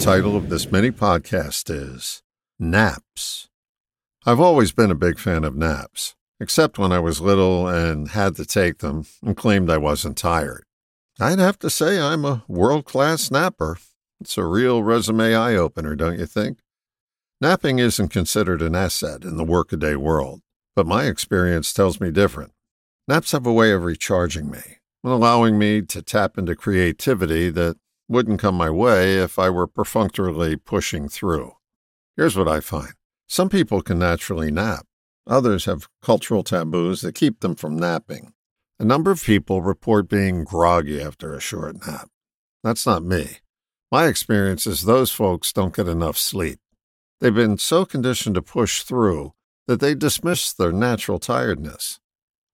title of this mini podcast is Naps. I've always been a big fan of naps, except when I was little and had to take them and claimed I wasn't tired. I'd have to say I'm a world class napper. It's a real resume eye opener, don't you think? Napping isn't considered an asset in the workaday world, but my experience tells me different. Naps have a way of recharging me and allowing me to tap into creativity that wouldn't come my way if I were perfunctorily pushing through. Here's what I find some people can naturally nap, others have cultural taboos that keep them from napping. A number of people report being groggy after a short nap. That's not me. My experience is those folks don't get enough sleep. They've been so conditioned to push through that they dismiss their natural tiredness.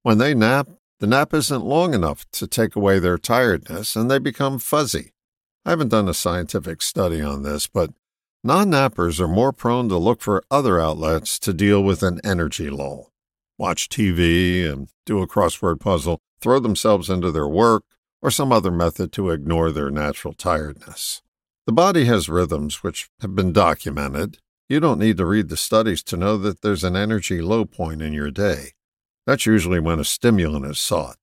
When they nap, the nap isn't long enough to take away their tiredness and they become fuzzy. I haven't done a scientific study on this, but non nappers are more prone to look for other outlets to deal with an energy lull. Watch TV and do a crossword puzzle, throw themselves into their work, or some other method to ignore their natural tiredness. The body has rhythms which have been documented. You don't need to read the studies to know that there's an energy low point in your day. That's usually when a stimulant is sought.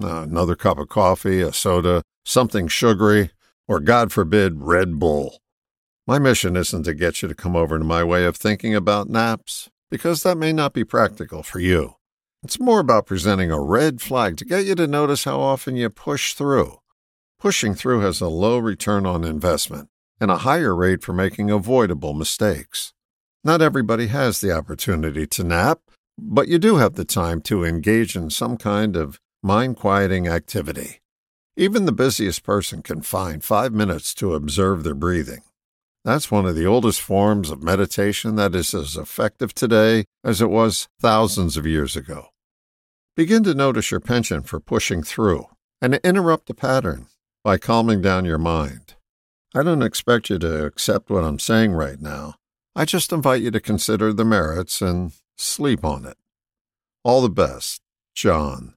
Uh, another cup of coffee, a soda, something sugary, or God forbid, Red Bull. My mission isn't to get you to come over to my way of thinking about naps, because that may not be practical for you. It's more about presenting a red flag to get you to notice how often you push through. Pushing through has a low return on investment and a higher rate for making avoidable mistakes. Not everybody has the opportunity to nap, but you do have the time to engage in some kind of mind quieting activity. Even the busiest person can find five minutes to observe their breathing. That's one of the oldest forms of meditation that is as effective today as it was thousands of years ago. Begin to notice your penchant for pushing through and interrupt the pattern by calming down your mind. I don't expect you to accept what I'm saying right now. I just invite you to consider the merits and sleep on it. All the best, John.